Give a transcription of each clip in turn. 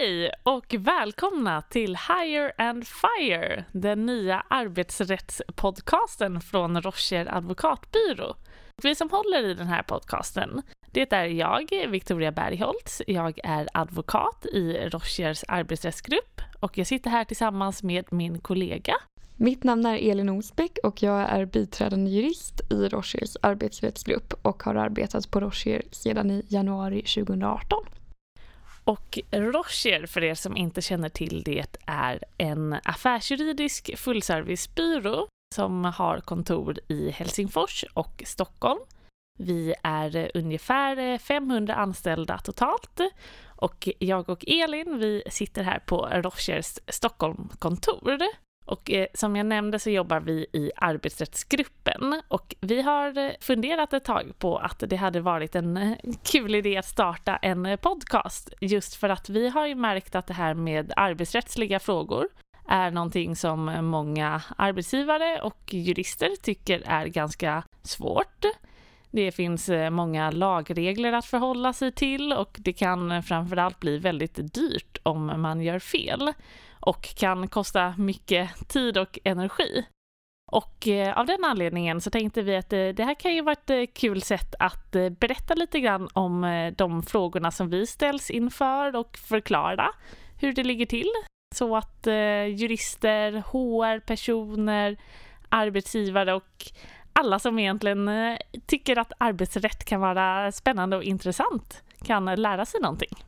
Hej och välkomna till Hire and Fire, den nya arbetsrättspodcasten från Rocher advokatbyrå. Vi som håller i den här podcasten, det är jag, Victoria Bergholtz. Jag är advokat i Rochers arbetsrättsgrupp och jag sitter här tillsammans med min kollega. Mitt namn är Elin Osbeck och jag är biträdande jurist i Rochers arbetsrättsgrupp och har arbetat på Rocher sedan i januari 2018. Och Rocher, för er som inte känner till det, är en affärsjuridisk fullservicebyrå som har kontor i Helsingfors och Stockholm. Vi är ungefär 500 anställda totalt och jag och Elin, vi sitter här på Rochers Stockholmkontor. Och eh, som jag nämnde så jobbar vi i arbetsrättsgruppen och vi har eh, funderat ett tag på att det hade varit en eh, kul idé att starta en eh, podcast just för att vi har ju märkt att det här med arbetsrättsliga frågor är någonting som många arbetsgivare och jurister tycker är ganska svårt. Det finns eh, många lagregler att förhålla sig till och det kan eh, framförallt bli väldigt dyrt om man gör fel och kan kosta mycket tid och energi. Och eh, av den anledningen så tänkte vi att det här kan ju vara ett kul sätt att berätta lite grann om de frågorna som vi ställs inför och förklara hur det ligger till så att jurister, HR-personer, arbetsgivare och alla som egentligen eh, tycker att arbetsrätt kan vara spännande och intressant kan lära sig någonting.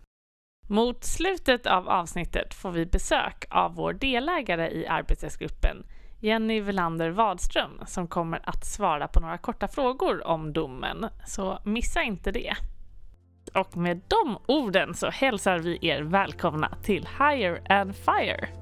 Mot slutet av avsnittet får vi besök av vår delägare i arbetsrättsgruppen, Jenny Velander Wadström, som kommer att svara på några korta frågor om domen, så missa inte det. Och med de orden så hälsar vi er välkomna till Hire and Fire.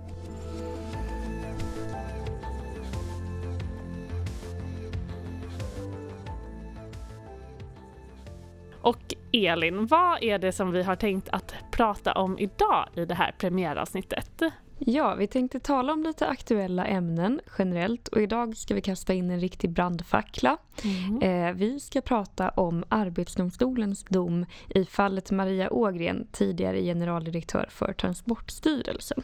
Och Elin, vad är det som vi har tänkt att prata om idag i det här premiäravsnittet? Ja, vi tänkte tala om lite aktuella ämnen generellt och idag ska vi kasta in en riktig brandfackla. Mm. Eh, vi ska prata om Arbetsdomstolens dom i fallet Maria Ågren, tidigare generaldirektör för Transportstyrelsen.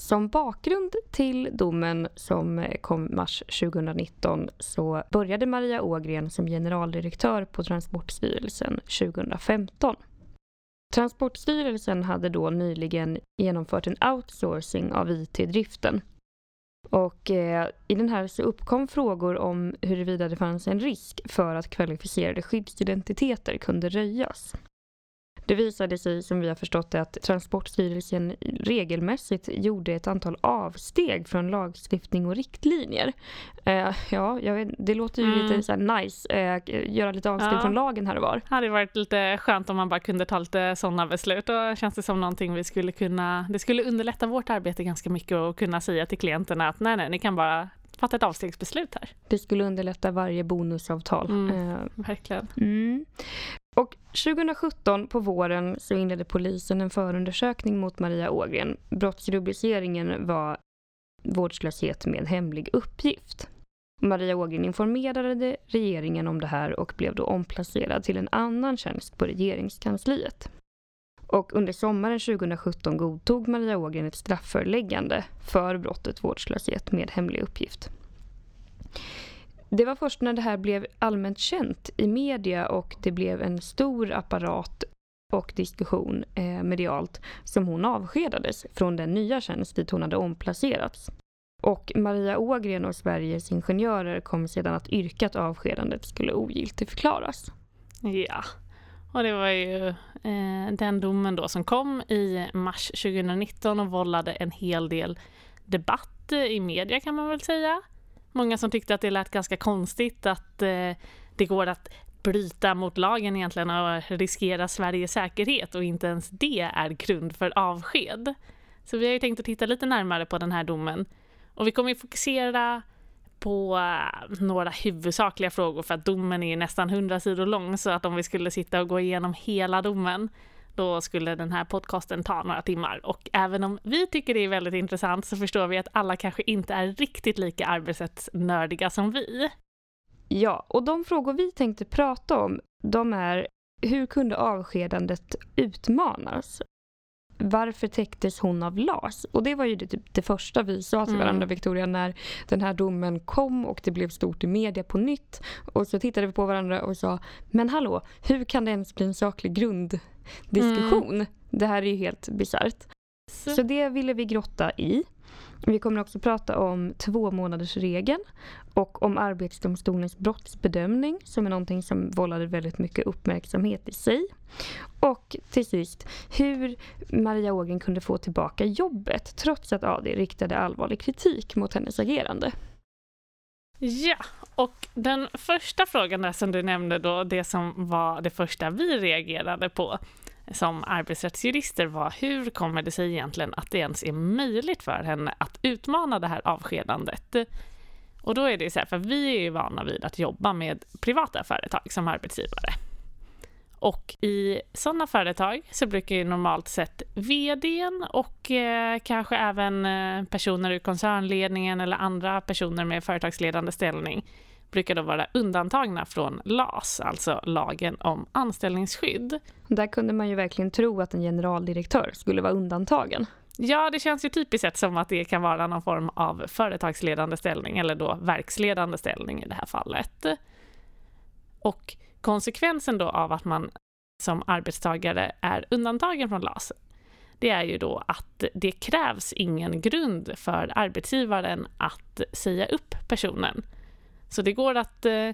Som bakgrund till domen som eh, kom mars 2019 så började Maria Ågren som generaldirektör på Transportstyrelsen 2015. Transportstyrelsen hade då nyligen genomfört en outsourcing av IT-driften. Och eh, i den här så uppkom frågor om huruvida det fanns en risk för att kvalificerade skyddsidentiteter kunde röjas. Det visade sig, som vi har förstått det, att Transportstyrelsen regelmässigt gjorde ett antal avsteg från lagstiftning och riktlinjer. Eh, ja, vet, det låter ju mm. lite så nice, eh, göra lite avsteg ja. från lagen här och var. Det hade varit lite skönt om man bara kunde ta lite sådana beslut. Då känns det som någonting vi skulle kunna, det skulle underlätta vårt arbete ganska mycket och kunna säga till klienterna att nej, nej, ni kan bara fatta ett avstegsbeslut här. Det skulle underlätta varje bonusavtal. Mm, eh, verkligen. Mm. Och 2017 på våren så inledde polisen en förundersökning mot Maria Ågren. Brottsrubriceringen var vårdslöshet med hemlig uppgift. Maria Ågren informerade regeringen om det här och blev då omplacerad till en annan tjänst på regeringskansliet. Och under sommaren 2017 godtog Maria Ågren ett strafföreläggande för brottet vårdslöshet med hemlig uppgift. Det var först när det här blev allmänt känt i media och det blev en stor apparat och diskussion eh, medialt som hon avskedades från den nya tjänst dit hon hade omplacerats. Och Maria Ågren och Sveriges ingenjörer kom sedan att yrka att avskedandet skulle ogiltigförklaras. Ja, och det var ju eh, den domen då som kom i mars 2019 och vållade en hel del debatt i media kan man väl säga. Många som tyckte att det lät ganska konstigt att eh, det går att bryta mot lagen egentligen och riskera Sveriges säkerhet och inte ens det är grund för avsked. Så vi har ju tänkt att titta lite närmare på den här domen och vi kommer fokusera på eh, några huvudsakliga frågor för att domen är nästan 100 sidor lång så att om vi skulle sitta och gå igenom hela domen då skulle den här podcasten ta några timmar. Och även om vi tycker det är väldigt intressant så förstår vi att alla kanske inte är riktigt lika arbetsrättsnördiga som vi. Ja, och de frågor vi tänkte prata om, de är hur kunde avskedandet utmanas? varför täcktes hon av LAS? Och det var ju det, typ, det första vi sa till varandra, mm. Victoria, när den här domen kom och det blev stort i media på nytt. Och så tittade vi på varandra och sa, men hallå, hur kan det ens bli en saklig grunddiskussion? Mm. Det här är ju helt bisarrt. Så. så det ville vi grotta i. Vi kommer också prata om två månaders regeln och om Arbetsdomstolens brottsbedömning som är någonting som vållade väldigt mycket uppmärksamhet i sig. Och till sist hur Maria Ågren kunde få tillbaka jobbet trots att AD riktade allvarlig kritik mot hennes agerande. Ja, och den första frågan där som du nämnde då, det som var det första vi reagerade på, som arbetsrättsjurister var hur kommer det sig egentligen att det ens är möjligt för henne att utmana det här avskedandet? Och då är det så här, för vi är ju vana vid att jobba med privata företag som arbetsgivare. Och i sådana företag så brukar ju normalt sett vdn och eh, kanske även eh, personer ur koncernledningen eller andra personer med företagsledande ställning brukar då vara undantagna från LAS, alltså lagen om anställningsskydd. Där kunde man ju verkligen tro att en generaldirektör skulle vara undantagen. Ja, det känns ju typiskt sett som att det kan vara någon form av företagsledande ställning eller då verksledande ställning i det här fallet. Och konsekvensen då av att man som arbetstagare är undantagen från LAS, det är ju då att det krävs ingen grund för arbetsgivaren att säga upp personen. Så det går att, eh,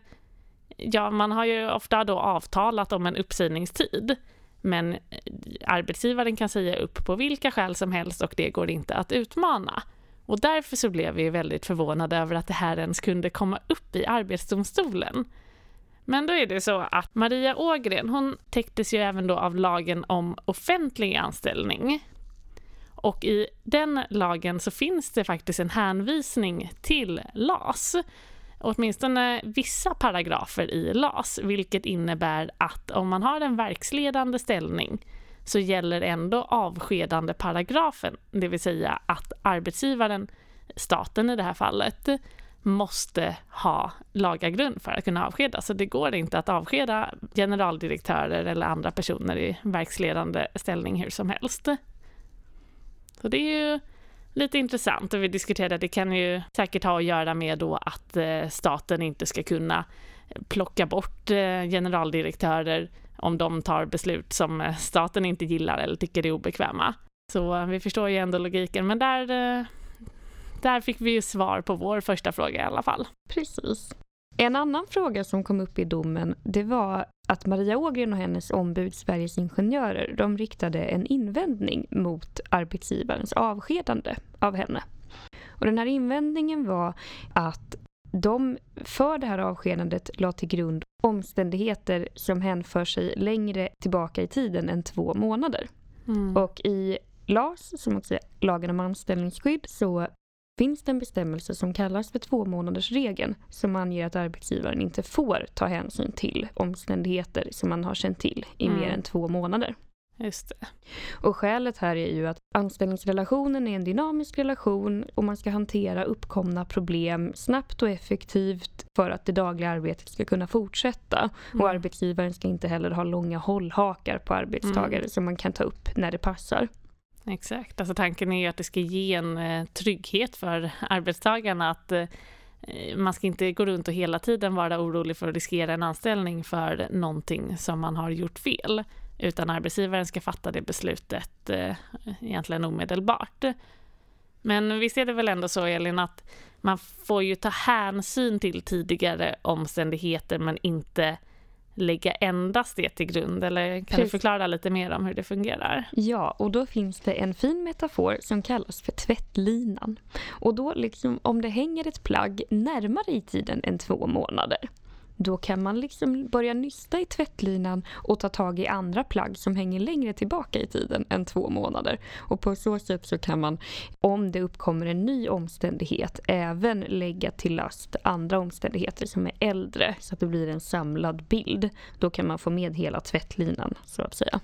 ja man har ju ofta då avtalat om en uppsägningstid, men arbetsgivaren kan säga upp på vilka skäl som helst och det går inte att utmana. Och därför så blev vi väldigt förvånade över att det här ens kunde komma upp i Arbetsdomstolen. Men då är det så att Maria Ågren, hon täcktes ju även då av lagen om offentlig anställning. Och i den lagen så finns det faktiskt en hänvisning till LAS åtminstone vissa paragrafer i LAS, vilket innebär att om man har en verksledande ställning så gäller ändå avskedande paragrafen, det vill säga att arbetsgivaren, staten i det här fallet, måste ha laga för att kunna avskeda. Så det går inte att avskeda generaldirektörer eller andra personer i verksledande ställning hur som helst. Så det är ju lite intressant och vi diskuterade det kan ju säkert ha att göra med då att eh, staten inte ska kunna plocka bort eh, generaldirektörer om de tar beslut som eh, staten inte gillar eller tycker är obekväma. Så vi förstår ju ändå logiken, men där, där fick vi ju svar på vår första fråga i alla fall. Precis. En annan fråga som kom upp i domen det var att Maria Ågren och hennes ombud Sveriges Ingenjörer de riktade en invändning mot arbetsgivarens avskedande av henne. Och den här invändningen var att de för det här avskedandet la till grund omständigheter som hänför sig längre tillbaka i tiden än två månader. Mm. Och i LAS, som också är lagen om anställningsskydd, så finns det en bestämmelse som kallas för tvåmånadersregeln som anger att arbetsgivaren inte får ta hänsyn till omständigheter som man har känt till i mm. mer än två månader. Just det. Och skälet här är ju att anställningsrelationen är en dynamisk relation och man ska hantera uppkomna problem snabbt och effektivt för att det dagliga arbetet ska kunna fortsätta. Mm. Och arbetsgivaren ska inte heller ha långa hållhakar på arbetstagare mm. som man kan ta upp när det passar. Exakt, alltså tanken är ju att det ska ge en eh, trygghet för arbetstagarna att eh, man ska inte gå runt och hela tiden vara orolig för att riskera en anställning för någonting som man har gjort fel, utan arbetsgivaren ska fatta det beslutet eh, egentligen omedelbart. Men visst är det väl ändå så, Elin, att man får ju ta hänsyn till tidigare omständigheter men inte lägga endast det till grund eller kan Precis. du förklara lite mer om hur det fungerar? Ja, och då finns det en fin metafor som kallas för tvättlinan. Och då liksom om det hänger ett plagg närmare i tiden än två månader då kan man liksom börja nysta i tvättlinan och ta tag i andra plagg som hänger längre tillbaka i tiden än två månader. Och på så sätt så kan man, om det uppkommer en ny omständighet, även lägga till last andra omständigheter som är äldre så att det blir en samlad bild. Då kan man få med hela tvättlinan så att säga.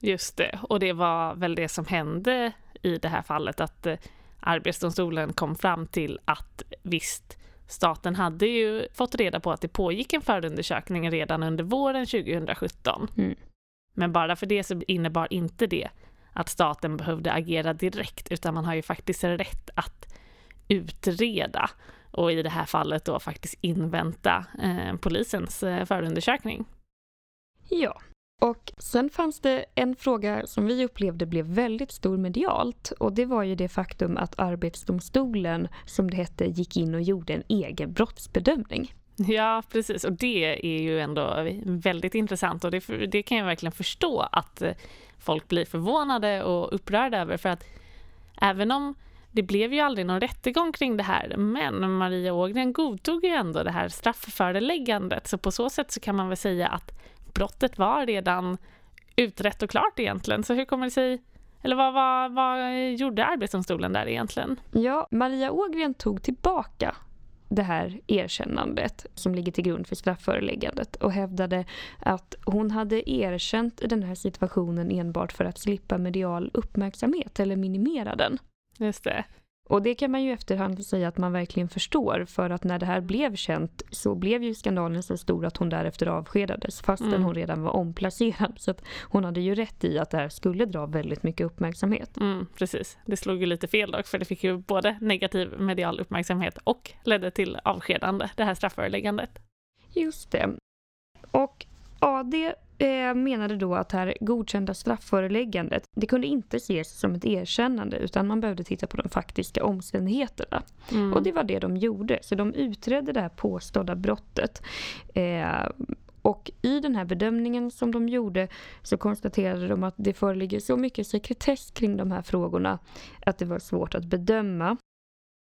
Just det, och det var väl det som hände i det här fallet att eh, Arbetsdomstolen kom fram till att visst Staten hade ju fått reda på att det pågick en förundersökning redan under våren 2017. Mm. Men bara för det så innebar inte det att staten behövde agera direkt utan man har ju faktiskt rätt att utreda och i det här fallet då faktiskt invänta eh, polisens eh, förundersökning. Ja, och sen fanns det en fråga som vi upplevde blev väldigt stor medialt och det var ju det faktum att Arbetsdomstolen, som det hette, gick in och gjorde en egen brottsbedömning. Ja, precis. Och det är ju ändå väldigt intressant och det, det kan jag verkligen förstå att eh, folk blir förvånade och upprörda över för att även om det blev ju aldrig någon rättegång kring det här, men Maria Ågren godtog ju ändå det här straffföreläggandet, så på så sätt så kan man väl säga att brottet var redan utrett och klart egentligen. Så hur kommer det sig eller vad, vad, vad gjorde Arbetsdomstolen där egentligen? Ja, Maria Ågren tog tillbaka det här erkännandet som ligger till grund för strafföreläggandet och hävdade att hon hade erkänt den här situationen enbart för att slippa medial uppmärksamhet eller minimera den. Just det. Och det kan man ju efterhand säga att man verkligen förstår för att när det här blev känt så blev ju skandalen så stor att hon därefter avskedades fastän mm. hon redan var omplacerad. Så att hon hade ju rätt i att det här skulle dra väldigt mycket uppmärksamhet. Mm, precis, det slog ju lite fel dock för det fick ju både negativ medial uppmärksamhet och ledde till avskedande, det här strafföreläggandet. Just det. Och AD eh, menade då att det här godkända straffföreläggandet, det kunde inte ses som ett erkännande utan man behövde titta på de faktiska omständigheterna. Mm. Och det var det de gjorde, så de utredde det här påstådda brottet. Eh, och i den här bedömningen som de gjorde så konstaterade de att det föreligger så mycket sekretess kring de här frågorna att det var svårt att bedöma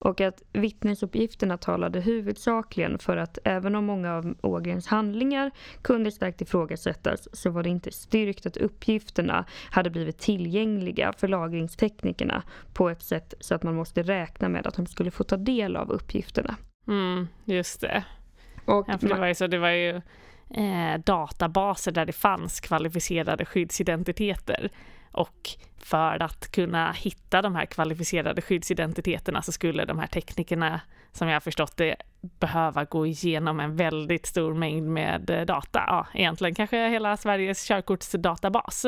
och att vittnesuppgifterna talade huvudsakligen för att även om många av Ågrens handlingar kunde starkt ifrågasättas så var det inte styrkt att uppgifterna hade blivit tillgängliga för lagringsteknikerna på ett sätt så att man måste räkna med att de skulle få ta del av uppgifterna. Mm, just det. Och ja, det var ju så, det var ju eh, databaser där det fanns kvalificerade skyddsidentiteter och för att kunna hitta de här kvalificerade skyddsidentiteterna så skulle de här teknikerna, som jag har förstått det, behöva gå igenom en väldigt stor mängd med eh, data. Ja, egentligen kanske hela Sveriges körkortsdatabas.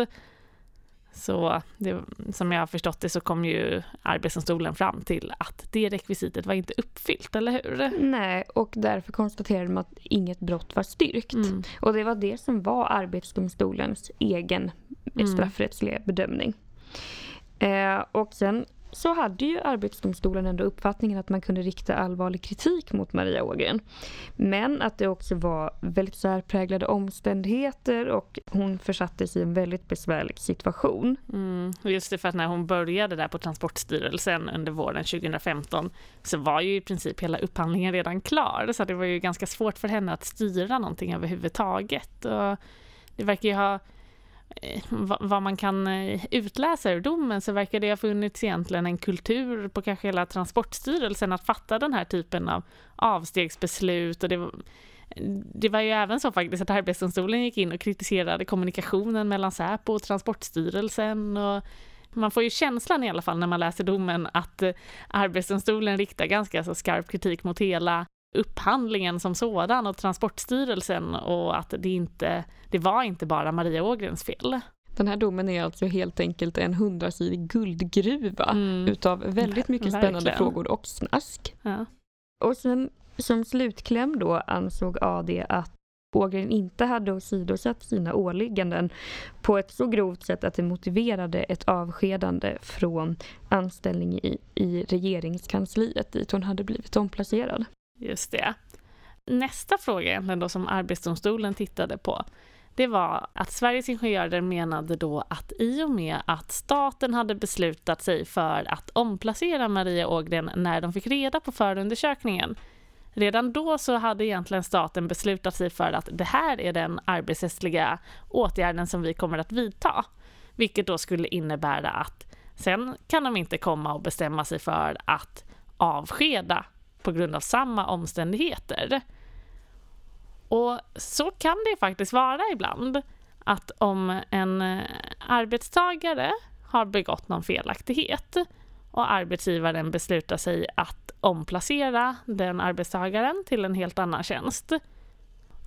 Så det, som jag har förstått det så kom ju Arbetsdomstolen fram till att det rekvisitet var inte uppfyllt, eller hur? Nej, och därför konstaterade de att inget brott var styrkt. Mm. Och det var det som var Arbetsdomstolens egen mm. straffrättsliga bedömning. Eh, och sen så hade ju Arbetsdomstolen ändå uppfattningen att man kunde rikta allvarlig kritik mot Maria Ågren. Men att det också var väldigt särpräglade omständigheter och hon försattes i en väldigt besvärlig situation. Mm, just det, för att när hon började där på Transportstyrelsen under våren 2015 så var ju i princip hela upphandlingen redan klar så det var ju ganska svårt för henne att styra någonting överhuvudtaget. Och det verkar ju ha Eh, vad man kan eh, utläsa ur domen så verkar det ha funnits egentligen en kultur på kanske hela Transportstyrelsen att fatta den här typen av avstegsbeslut. Och det var, det var ju även så faktiskt att Arbetsdomstolen gick in och kritiserade kommunikationen mellan Säpo och Transportstyrelsen. Och man får ju känslan i alla fall när man läser domen att eh, Arbetsdomstolen riktar ganska så skarp kritik mot hela upphandlingen som sådan och Transportstyrelsen och att det inte, det var inte bara Maria Ågrens fel. Den här domen är alltså helt enkelt en hundrasidig guldgruva mm. utav väldigt mycket Verkligen. spännande frågor och snask. Ja. Och sen som slutkläm då ansåg AD att Ågren inte hade åsidosatt sina åligganden på ett så grovt sätt att det motiverade ett avskedande från anställning i, i regeringskansliet dit hon hade blivit omplacerad. Just det. Nästa fråga egentligen då som Arbetsdomstolen tittade på det var att Sveriges Ingenjörer menade då att i och med att staten hade beslutat sig för att omplacera Maria Ågren när de fick reda på förundersökningen Redan då så hade egentligen staten beslutat sig för att det här är den arbetsrättsliga åtgärden som vi kommer att vidta. Vilket då skulle innebära att sen kan de inte komma och bestämma sig för att avskeda på grund av samma omständigheter. Och så kan det faktiskt vara ibland, att om en eh, arbetstagare har begått någon felaktighet och arbetsgivaren beslutar sig att omplacera den arbetstagaren till en helt annan tjänst,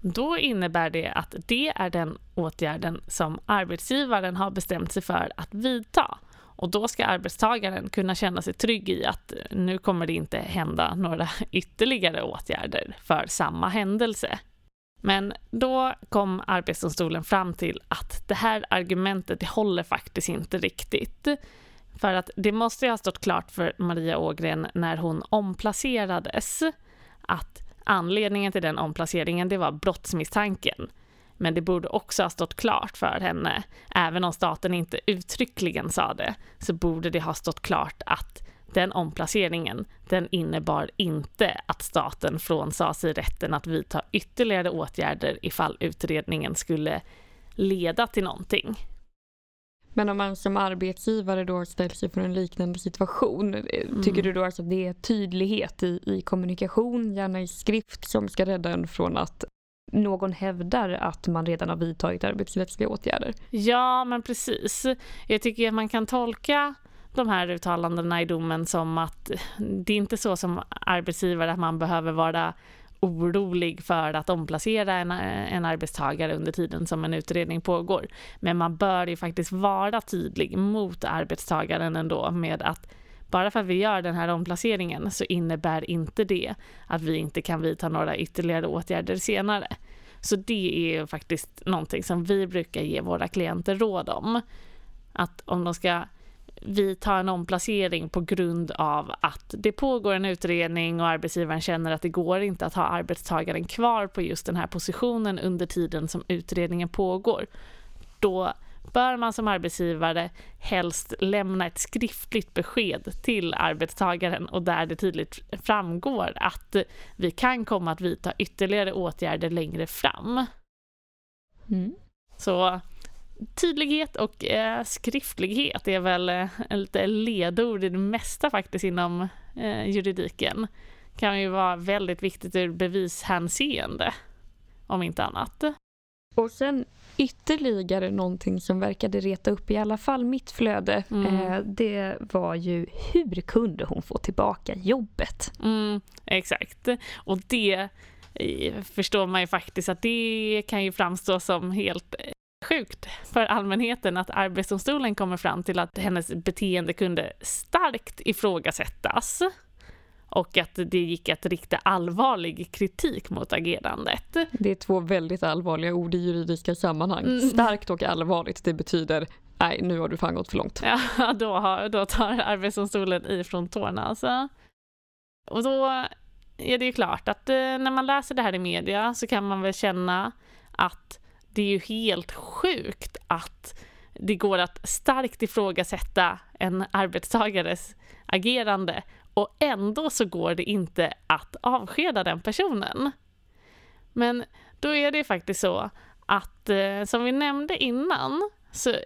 då innebär det att det är den åtgärden som arbetsgivaren har bestämt sig för att vidta. Och då ska arbetstagaren kunna känna sig trygg i att eh, nu kommer det inte hända några ytterligare åtgärder för samma händelse. Men då kom Arbetsdomstolen fram till att det här argumentet det håller faktiskt inte riktigt. För att det måste ju ha stått klart för Maria Ågren när hon omplacerades att anledningen till den omplaceringen det var brottsmisstanken. Men det borde också ha stått klart för henne, även om staten inte uttryckligen sa det, så borde det ha stått klart att den omplaceringen, den innebar inte att staten frånsade sig rätten att vidta ytterligare åtgärder ifall utredningen skulle leda till någonting. Men om man som arbetsgivare då ställs inför en liknande situation, mm. tycker du då alltså att det är tydlighet i, i kommunikation, gärna i skrift, som ska rädda en från att någon hävdar att man redan har vidtagit arbetsrättsliga åtgärder? Ja, men precis. Jag tycker att man kan tolka de här uttalandena i domen som att det är inte så som arbetsgivare att man behöver vara orolig för att omplacera en, en arbetstagare under tiden som en utredning pågår. Men man bör ju faktiskt vara tydlig mot arbetstagaren ändå med att bara för att vi gör den här omplaceringen så innebär inte det att vi inte kan vidta några ytterligare åtgärder senare. Så det är faktiskt någonting som vi brukar ge våra klienter råd om. Att om de ska vi tar en omplacering på grund av att det pågår en utredning och arbetsgivaren känner att det går inte att ha arbetstagaren kvar på just den här positionen under tiden som utredningen pågår. Då bör man som arbetsgivare helst lämna ett skriftligt besked till arbetstagaren och där det tydligt framgår att vi kan komma att vidta ytterligare åtgärder längre fram. Mm. Så tydlighet och eh, skriftlighet är väl eh, lite ledord i det mesta faktiskt inom eh, juridiken. Kan ju vara väldigt viktigt ur bevishänseende, om inte annat. Och sen ytterligare någonting som verkade reta upp i alla fall mitt flöde. Mm. Eh, det var ju hur kunde hon få tillbaka jobbet? Mm, exakt. Och det eh, förstår man ju faktiskt att det kan ju framstå som helt sjukt för allmänheten att Arbetsdomstolen kommer fram till att hennes beteende kunde starkt ifrågasättas och att det gick att rikta allvarlig kritik mot agerandet. Det är två väldigt allvarliga ord i juridiska sammanhang. Mm. Starkt och allvarligt, det betyder nej, nu har du fan gått för långt. Ja, då, har, då tar Arbetsdomstolen ifrån tårna alltså. Och då är det ju klart att eh, när man läser det här i media så kan man väl känna att det är ju helt sjukt att det går att starkt ifrågasätta en arbetstagares agerande och ändå så går det inte att avskeda den personen. Men då är det faktiskt så att eh, som vi nämnde innan så eh,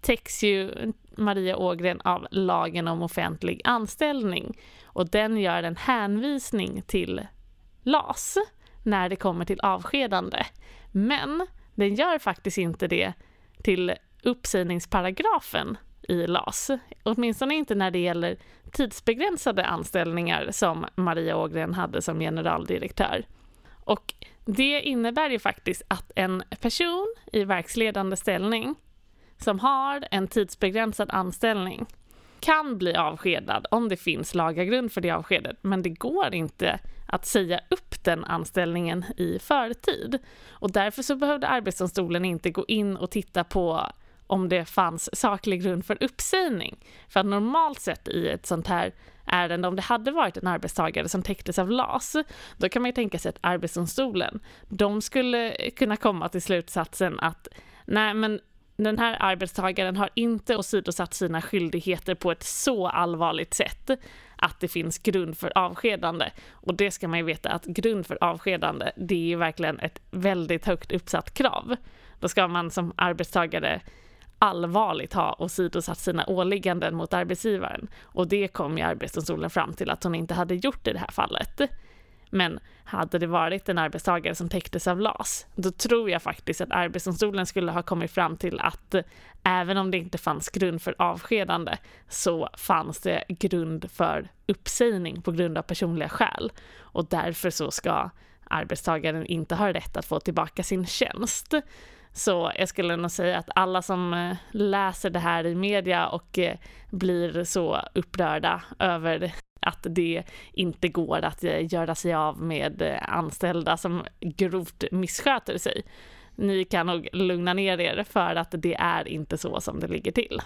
täcks ju Maria Ågren av lagen om offentlig anställning och den gör en hänvisning till LAS när det kommer till avskedande. Men den gör faktiskt inte det till uppsägningsparagrafen i LAS. Åtminstone inte när det gäller tidsbegränsade anställningar som Maria Ågren hade som generaldirektör. Och det innebär ju faktiskt att en person i verksledande ställning som har en tidsbegränsad anställning kan bli avskedad om det finns laga grund för det avskedet, men det går inte att säga upp den anställningen i förtid. Och därför så behövde Arbetsdomstolen inte gå in och titta på om det fanns saklig grund för uppsägning. För att normalt sett i ett sånt här ärende, om det hade varit en arbetstagare som täcktes av LAS, då kan man ju tänka sig att Arbetsdomstolen, de skulle kunna komma till slutsatsen att nej men den här arbetstagaren har inte åsidosatt sina skyldigheter på ett så allvarligt sätt att det finns grund för avskedande. Och det ska man ju veta att grund för avskedande, det är ju verkligen ett väldigt högt uppsatt krav. Då ska man som arbetstagare allvarligt ha åsidosatt sina åligganden mot arbetsgivaren. Och det kom ju Arbetsdomstolen fram till att hon inte hade gjort i det här fallet. Men hade det varit en arbetstagare som täcktes av LAS, då tror jag faktiskt att Arbetsdomstolen skulle ha kommit fram till att även om det inte fanns grund för avskedande så fanns det grund för uppsägning på grund av personliga skäl. Och därför så ska arbetstagaren inte har rätt att få tillbaka sin tjänst. Så jag skulle nog säga att alla som eh, läser det här i media och eh, blir så upprörda över att det inte går att eh, göra sig av med anställda som grovt missköter sig. Ni kan nog lugna ner er för att det är inte så som det ligger till.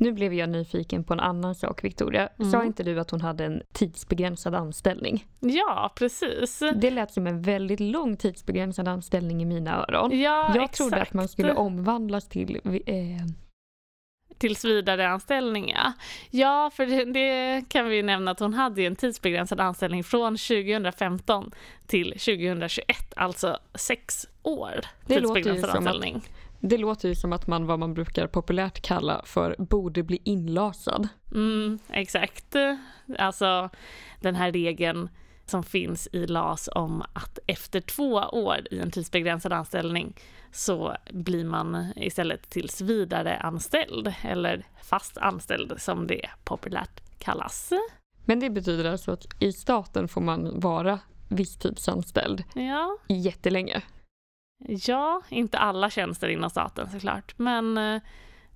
Nu blev jag nyfiken på en annan sak, Victoria. Mm. Sa inte du att hon hade en tidsbegränsad anställning? Ja, precis. Det lät som en väldigt lång tidsbegränsad anställning i mina öron. Ja, jag exakt. trodde att man skulle omvandlas till eh, tills vidare anställning ja. Ja, för det, det, kan vi nämna att hon hade en tidsbegränsad anställning från 2015 till 2021, alltså sex år det tidsbegränsad anställning. Det låter ju som att man vad man brukar populärt kalla för borde bli inlasad. Mm, exakt. Alltså den här regeln som finns i LAS om att efter två år i en tidsbegränsad anställning så blir man istället tills vidare anställd eller fast anställd som det populärt kallas. Men det betyder alltså att i staten får man vara visstidsanställd ja. jättelänge? Ja, inte alla tjänster inom staten såklart, men eh,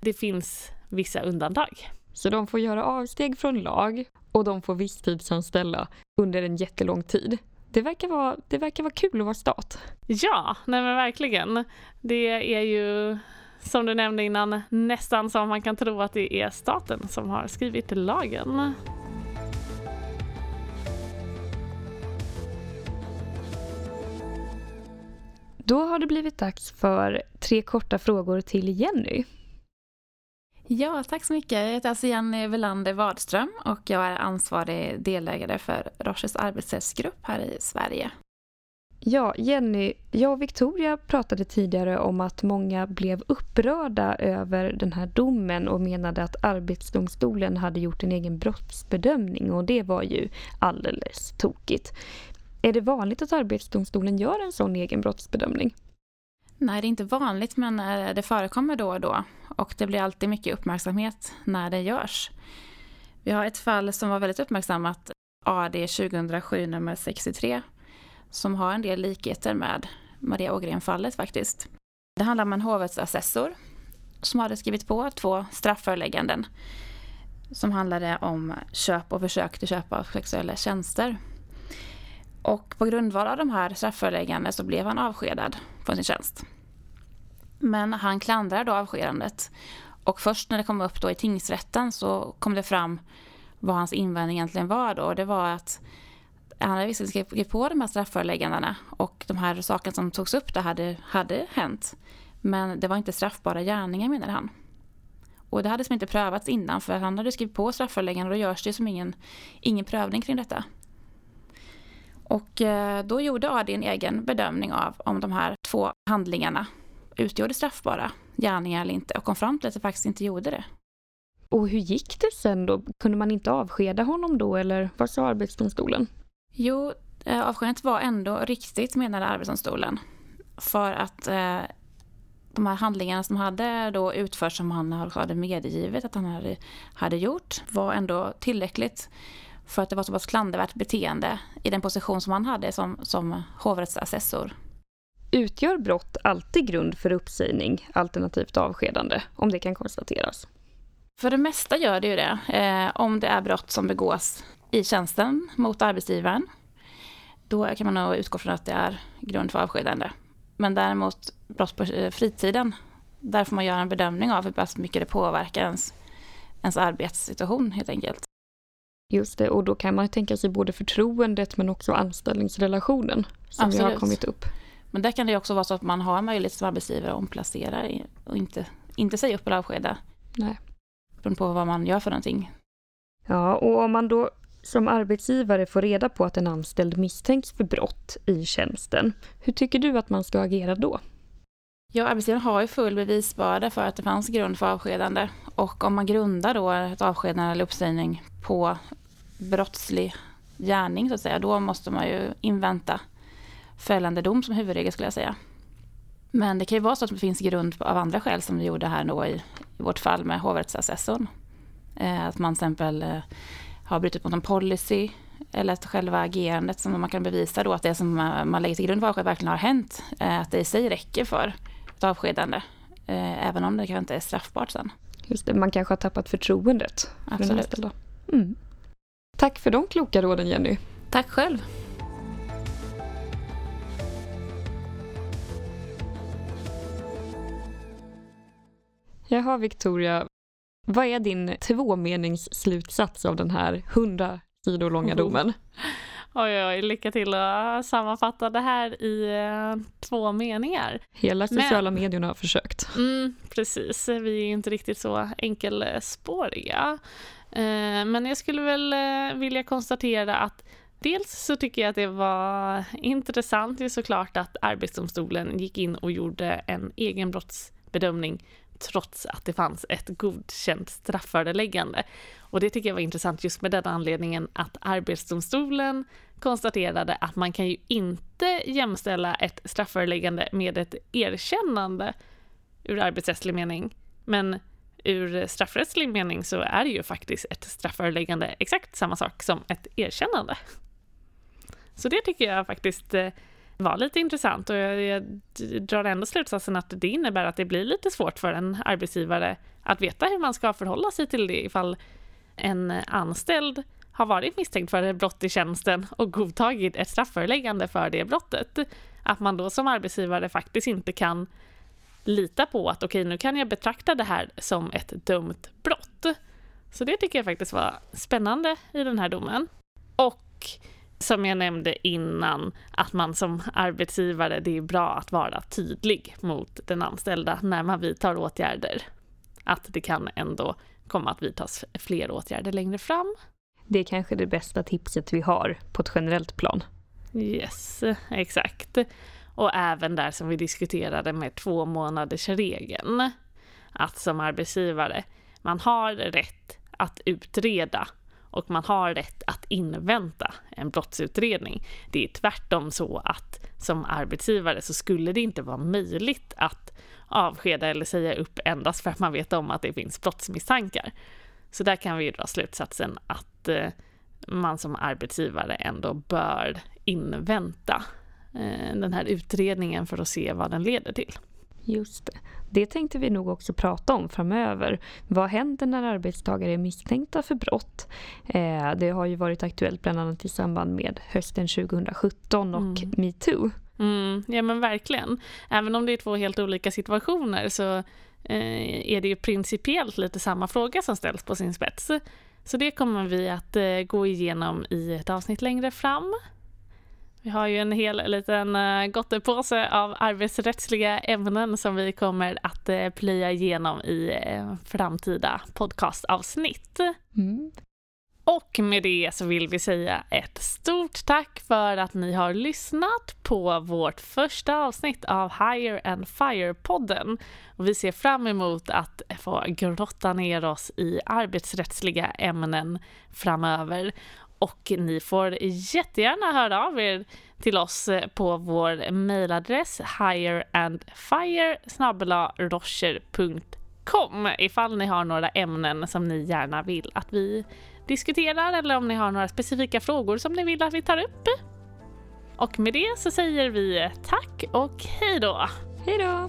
det finns vissa undantag. Så de får göra avsteg från lag och de får visstidsanställa under en jättelång tid. Det verkar vara, det verkar vara kul att vara stat. Ja, nej men verkligen. Det är ju som du nämnde innan nästan som man kan tro att det är staten som har skrivit lagen. Då har det blivit dags för tre korta frågor till Jenny. Ja, tack så mycket. Jag heter alltså Jenny Velander Wadström och jag är ansvarig delägare för Roches arbetsrättsgrupp här i Sverige. Ja, Jenny, jag och Victoria pratade tidigare om att många blev upprörda över den här domen och menade att Arbetsdomstolen hade gjort en egen brottsbedömning och det var ju alldeles tokigt. Är det vanligt att Arbetsdomstolen gör en sån egen brottsbedömning? Nej, det är inte vanligt men eh, det förekommer då och då och det blir alltid mycket uppmärksamhet när det görs. Vi har ett fall som var väldigt uppmärksammat, AD 2007 nummer 63, som har en del likheter med Maria Ågren-fallet faktiskt. Det handlar om en hovrättsassessor som hade skrivit på två strafförelägganden som handlade om köp och försök till köp av sexuella tjänster. Och på grundval av de här strafföreläggandena så blev han avskedad från sin tjänst. Men han klandrar då avskedandet. Och först när det kom upp då i tingsrätten så kom det fram vad hans invändning egentligen var då. Det var att han hade visserligen skrivit på de här strafföreläggandena och de här sakerna som togs upp där hade, hade hänt. Men det var inte straffbara gärningar menade han. Och det hade som inte prövats innan för han hade skrivit på strafföreläggandena och då görs det som ingen, ingen prövning kring detta. Och eh, då gjorde AD en egen bedömning av om de här två handlingarna utgjorde straffbara gärningar eller inte och kom fram till att det faktiskt inte gjorde det. Och hur gick det sen då? Kunde man inte avskeda honom då eller vad sa Arbetsdomstolen? Jo, eh, avskedandet var ändå riktigt menade Arbetsdomstolen. För att eh, de här handlingarna som hade då utförts som han hade medgivit att han hade, hade gjort var ändå tillräckligt för att det var så pass klandervärt beteende i den position som han hade som, som hovrättsassessor. Utgör brott alltid grund för uppsägning alternativt avskedande, om det kan konstateras? För det mesta gör det ju det, eh, om det är brott som begås i tjänsten mot arbetsgivaren. Då kan man nog utgå från att det är grund för avskedande. Men däremot brott på eh, fritiden, där får man göra en bedömning av hur pass mycket det påverkar ens, ens arbetssituation helt enkelt. Just det, och då kan man tänka sig både förtroendet men också anställningsrelationen som Absolut. har kommit upp. Men där kan det också vara så att man har möjlighet som arbetsgivare att omplacera och inte, inte säga upp eller avskeda. Nej. Beroende på vad man gör för någonting. Ja, och om man då som arbetsgivare får reda på att en anställd misstänks för brott i tjänsten, hur tycker du att man ska agera då? Ja, arbetsgivaren har ju full bevisbörda för att det fanns grund för avskedande. Och om man grundar då ett avskedande eller uppsägning på brottslig gärning så att säga, då måste man ju invänta fällande dom som huvudregel skulle jag säga. Men det kan ju vara så att det finns grund av andra skäl som vi gjorde här då i, i vårt fall med hovrättsassessorn. Eh, att man till exempel eh, har brutit mot en policy eller att själva agerandet som man kan bevisa då att det som man lägger till grund för verkligen har hänt, eh, att det i sig räcker för ett avskedande. Eh, även om det kanske inte är straffbart sen. Just det, man kanske har tappat förtroendet. Absolut. För mm. Tack för de kloka råden Jenny. Tack själv. Jaha Victoria, vad är din tvåmeningsslutsats av den här hundra sidor långa domen? Oj, oj, lycka till att sammanfatta det här i eh, två meningar. Hela sociala Men, medierna har försökt. Mm, precis, vi är inte riktigt så enkelspåriga. Eh, men jag skulle väl eh, vilja konstatera att Dels så tycker jag att det var intressant ju såklart att Arbetsdomstolen gick in och gjorde en egen brottsbedömning trots att det fanns ett godkänt strafföreläggande. Och det tycker jag var intressant just med den anledningen att Arbetsdomstolen konstaterade att man kan ju inte jämställa ett strafföreläggande med ett erkännande ur arbetsrättslig mening. Men ur straffrättslig mening så är det ju faktiskt ett strafföreläggande exakt samma sak som ett erkännande. Så det tycker jag faktiskt eh, var lite intressant och jag, jag drar ändå slutsatsen att det innebär att det blir lite svårt för en arbetsgivare att veta hur man ska förhålla sig till det ifall en anställd har varit misstänkt för ett brott i tjänsten och godtagit ett strafföreläggande för det brottet. Att man då som arbetsgivare faktiskt inte kan lita på att okej, okay, nu kan jag betrakta det här som ett dömt brott. Så det tycker jag faktiskt var spännande i den här domen. Och som jag nämnde innan, att man som arbetsgivare, det är bra att vara tydlig mot den anställda när man vidtar åtgärder. Att det kan ändå komma att vidtas fler åtgärder längre fram. Det är kanske det bästa tipset vi har på ett generellt plan. Yes, exakt. Och även där som vi diskuterade med två månaders regeln. Att som arbetsgivare, man har rätt att utreda och man har rätt att invänta en brottsutredning. Det är tvärtom så att som arbetsgivare så skulle det inte vara möjligt att avskeda eller säga upp endast för att man vet om att det finns brottsmisstankar. Så där kan vi dra slutsatsen att eh, man som arbetsgivare ändå bör invänta den här utredningen för att se vad den leder till. Just det. Det tänkte vi nog också prata om framöver. Vad händer när arbetstagare är misstänkta för brott? Eh, det har ju varit aktuellt bland annat i samband med hösten 2017 och mm. metoo. Mm, ja men verkligen. Även om det är två helt olika situationer så eh, är det ju principiellt lite samma fråga som ställs på sin spets. Så det kommer vi att eh, gå igenom i ett avsnitt längre fram. Vi har ju en hel liten uh, gottepåse av arbetsrättsliga ämnen som vi kommer att uh, plöja igenom i uh, framtida podcastavsnitt. Mm. Och med det så vill vi säga ett stort tack för att ni har lyssnat på vårt första avsnitt av Higher and Fire-podden. Och vi ser fram emot att få grotta ner oss i arbetsrättsliga ämnen framöver. Och ni får jättegärna höra av er till oss eh, på vår mejladress higherandfire ifall ni har några ämnen som ni gärna vill att vi diskuterar eller om ni har några specifika frågor som ni vill att vi tar upp. Och med det så säger vi tack och hej då! Hej då!